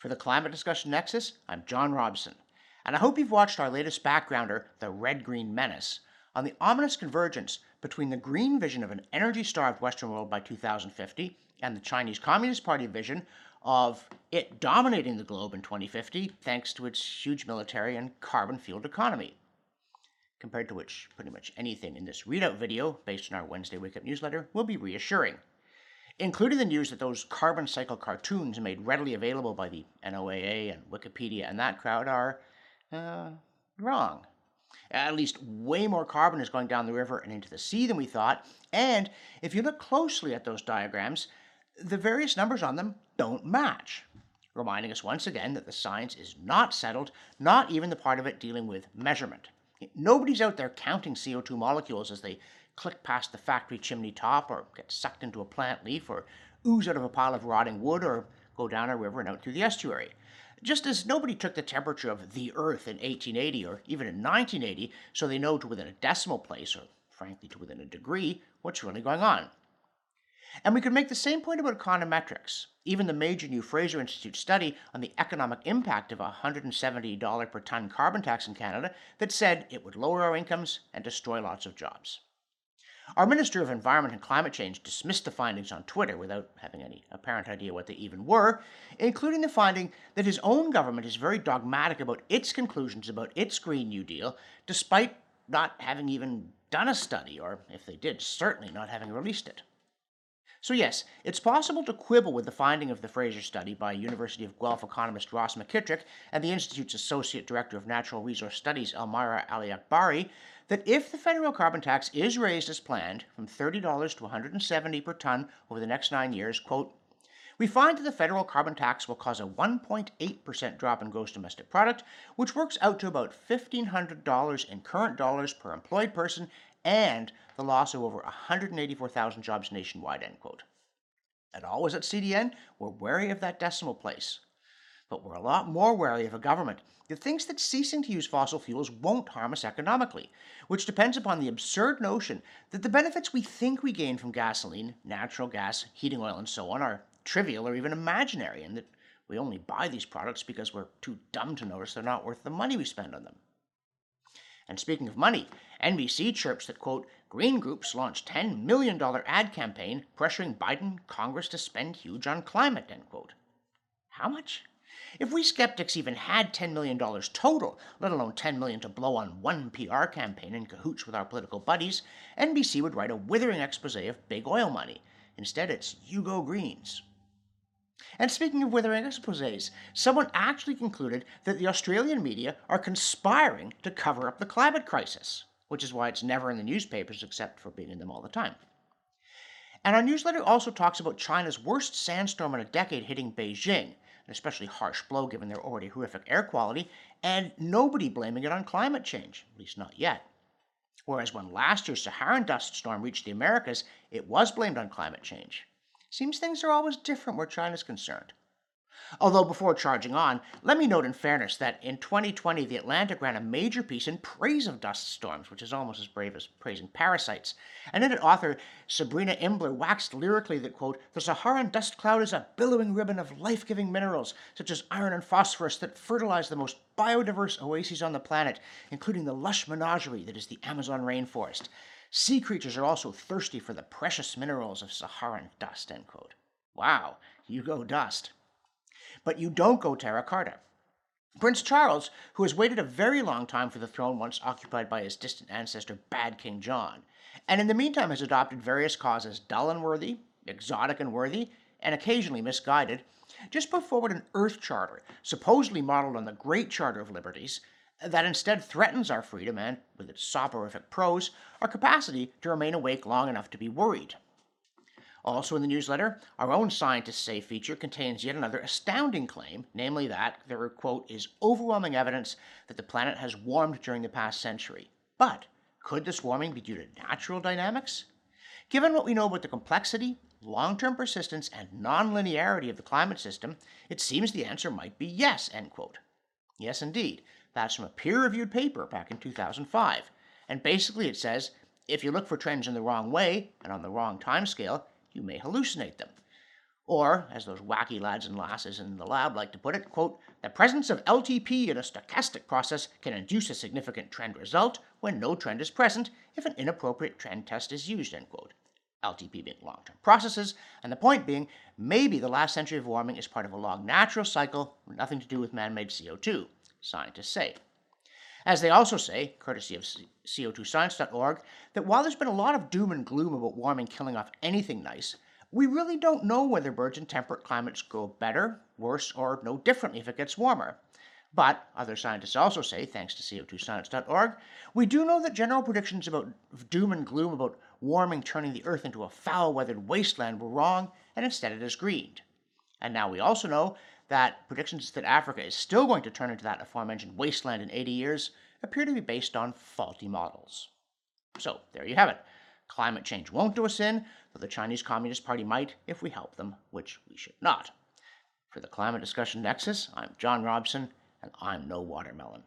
For the Climate Discussion Nexus, I'm John Robson, and I hope you've watched our latest backgrounder, The Red Green Menace, on the ominous convergence between the green vision of an energy starved Western world by 2050 and the Chinese Communist Party vision of it dominating the globe in 2050 thanks to its huge military and carbon fueled economy. Compared to which, pretty much anything in this readout video, based on our Wednesday Wake Up newsletter, will be reassuring including the news that those carbon cycle cartoons made readily available by the NOAA and Wikipedia and that crowd are uh, wrong. At least way more carbon is going down the river and into the sea than we thought. And if you look closely at those diagrams, the various numbers on them don't match, reminding us once again that the science is not settled, not even the part of it dealing with measurement. Nobody's out there counting CO2 molecules as they click past the factory chimney top or get sucked into a plant leaf or ooze out of a pile of rotting wood or go down a river and out through the estuary. Just as nobody took the temperature of the Earth in 1880 or even in 1980 so they know to within a decimal place or frankly to within a degree what's really going on. And we could make the same point about econometrics. Even the major new Fraser Institute study on the economic impact of a $170 per ton carbon tax in Canada that said it would lower our incomes and destroy lots of jobs. Our Minister of Environment and Climate Change dismissed the findings on Twitter without having any apparent idea what they even were, including the finding that his own government is very dogmatic about its conclusions about its Green New Deal, despite not having even done a study, or if they did, certainly not having released it. So, yes, it's possible to quibble with the finding of the Fraser study by University of Guelph economist Ross McKitrick and the Institute's Associate Director of Natural Resource Studies, Elmira Aliakbari, that if the federal carbon tax is raised as planned from $30 to $170 per ton over the next nine years, quote, we find that the federal carbon tax will cause a 1.8% drop in gross domestic product, which works out to about $1,500 in current dollars per employed person and the loss of over 184,000 jobs nationwide, end quote. And always at CDN, we're wary of that decimal place. But we're a lot more wary of a government that thinks that ceasing to use fossil fuels won't harm us economically, which depends upon the absurd notion that the benefits we think we gain from gasoline, natural gas, heating oil, and so on are trivial or even imaginary, and that we only buy these products because we're too dumb to notice they're not worth the money we spend on them. And speaking of money, NBC chirps that, quote, Green groups launched $10 million ad campaign pressuring Biden Congress to spend huge on climate, end quote. How much? If we skeptics even had $10 million total, let alone 10 million to blow on one PR campaign in cahoots with our political buddies, NBC would write a withering expose of big oil money. Instead, it's you go greens. And speaking of withering exposes, someone actually concluded that the Australian media are conspiring to cover up the climate crisis, which is why it's never in the newspapers except for being in them all the time. And our newsletter also talks about China's worst sandstorm in a decade hitting Beijing, an especially harsh blow given their already horrific air quality, and nobody blaming it on climate change, at least not yet. Whereas when last year's Saharan dust storm reached the Americas, it was blamed on climate change. Seems things are always different where China's concerned. Although, before charging on, let me note in fairness that in 2020, The Atlantic ran a major piece in praise of dust storms, which is almost as brave as praising parasites. And in it, author Sabrina Imbler waxed lyrically that, quote, the Saharan dust cloud is a billowing ribbon of life giving minerals, such as iron and phosphorus, that fertilize the most biodiverse oases on the planet, including the lush menagerie that is the Amazon rainforest. Sea creatures are also thirsty for the precious minerals of Saharan dust. End quote. Wow, you go dust. But you don't go Terra Carta. Prince Charles, who has waited a very long time for the throne once occupied by his distant ancestor Bad King John, and in the meantime has adopted various causes dull and worthy, exotic and worthy, and occasionally misguided, just put forward an Earth Charter, supposedly modeled on the Great Charter of Liberties, that instead threatens our freedom and, with its soporific prose, our capacity to remain awake long enough to be worried. Also in the newsletter, our own Scientists Say feature contains yet another astounding claim, namely that there, quote, is overwhelming evidence that the planet has warmed during the past century. But could this warming be due to natural dynamics? Given what we know about the complexity, long term persistence, and nonlinearity of the climate system, it seems the answer might be yes, end quote. Yes, indeed. That's from a peer reviewed paper back in 2005. And basically, it says if you look for trends in the wrong way and on the wrong time scale, you may hallucinate them. Or, as those wacky lads and lasses in the lab like to put it, quote, the presence of LTP in a stochastic process can induce a significant trend result when no trend is present if an inappropriate trend test is used, end quote. LTP being long term processes, and the point being, maybe the last century of warming is part of a long natural cycle, nothing to do with man made CO2, scientists say. As they also say, courtesy of CO2science.org, that while there's been a lot of doom and gloom about warming killing off anything nice, we really don't know whether birds in temperate climates grow better, worse, or no differently if it gets warmer. But, other scientists also say, thanks to CO2science.org, we do know that general predictions about doom and gloom about warming turning the Earth into a foul weathered wasteland were wrong, and instead it is greened. And now we also know that predictions that Africa is still going to turn into that aforementioned wasteland in 80 years appear to be based on faulty models. So, there you have it. Climate change won't do us in, though the Chinese Communist Party might if we help them, which we should not. For the Climate Discussion Nexus, I'm John Robson, and I'm no watermelon.